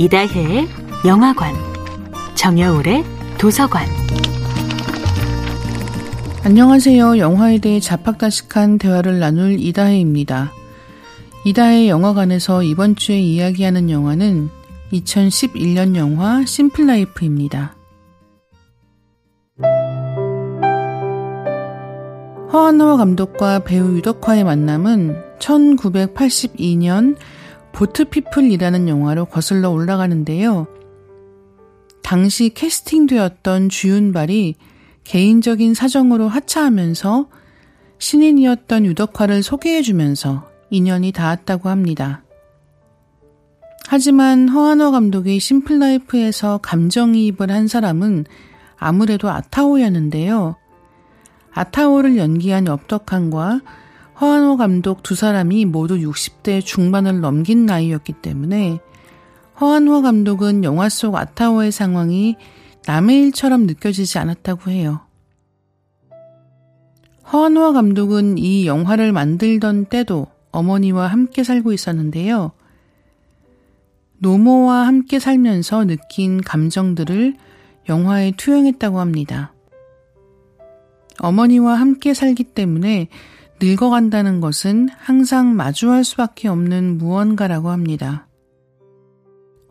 이다혜의 영화관, 정여울의 도서관. 안녕하세요. 영화에 대해 자팍다식한 대화를 나눌 이다혜입니다. 이다혜 영화관에서 이번 주에 이야기하는 영화는 2011년 영화 심플라이프입니다. 허한호 감독과 배우 유덕화의 만남은 1982년 보트피플이라는 영화로 거슬러 올라가는데요. 당시 캐스팅되었던 주윤발이 개인적인 사정으로 하차하면서 신인이었던 유덕화를 소개해주면서 인연이 닿았다고 합니다. 하지만 허한호 감독이 심플라이프에서 감정이입을 한 사람은 아무래도 아타오였는데요. 아타오를 연기한 엽덕한과 허한호 감독 두 사람이 모두 60대 중반을 넘긴 나이였기 때문에 허한호 감독은 영화 속 아타오의 상황이 남의 일처럼 느껴지지 않았다고 해요. 허한호 감독은 이 영화를 만들던 때도 어머니와 함께 살고 있었는데요. 노모와 함께 살면서 느낀 감정들을 영화에 투영했다고 합니다. 어머니와 함께 살기 때문에 늙어간다는 것은 항상 마주할 수밖에 없는 무언가라고 합니다.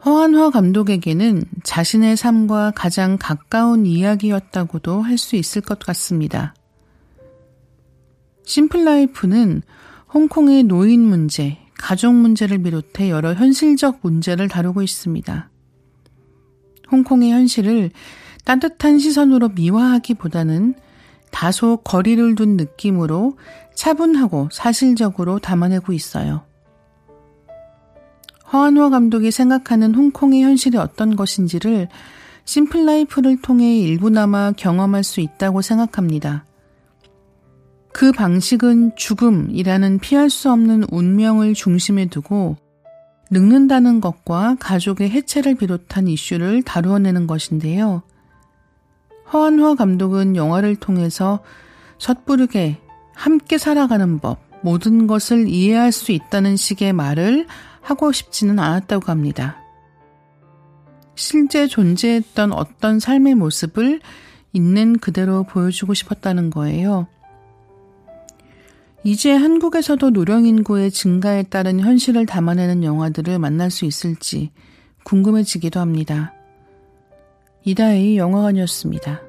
허한화 감독에게는 자신의 삶과 가장 가까운 이야기였다고도 할 수 있을 것 같습니다. 심플라이프는 홍콩의 노인 문제, 가족 문제를 비롯해 여러 현실적 문제를 다루고 있습니다. 홍콩의 현실을 따뜻한 시선으로 미화하기보다는 다소 거리를 둔 느낌으로 차분하고 사실적으로 담아내고 있어요. 허한호 감독이 생각하는 홍콩의 현실이 어떤 것인지를 심플라이프를 통해 일부나마 경험할 수 있다고 생각합니다. 그 방식은 죽음이라는 피할 수 없는 운명을 중심에 두고 늙는다는 것과 가족의 해체를 비롯한 이슈를 다루어내는 것인데요. 허한화 감독은 영화를 통해서 섣부르게 함께 살아가는 법, 모든 것을 이해할 수 있다는 식의 말을 하고 싶지는 않았다고 합니다. 실제 존재했던 어떤 삶의 모습을 있는 그대로 보여주고 싶었다는 거예요. 이제 한국에서도 노령인구의 증가에 따른 현실을 담아내는 영화들을 만날 수 있을지 궁금해지기도 합니다. 이다의 영화관이었습니다.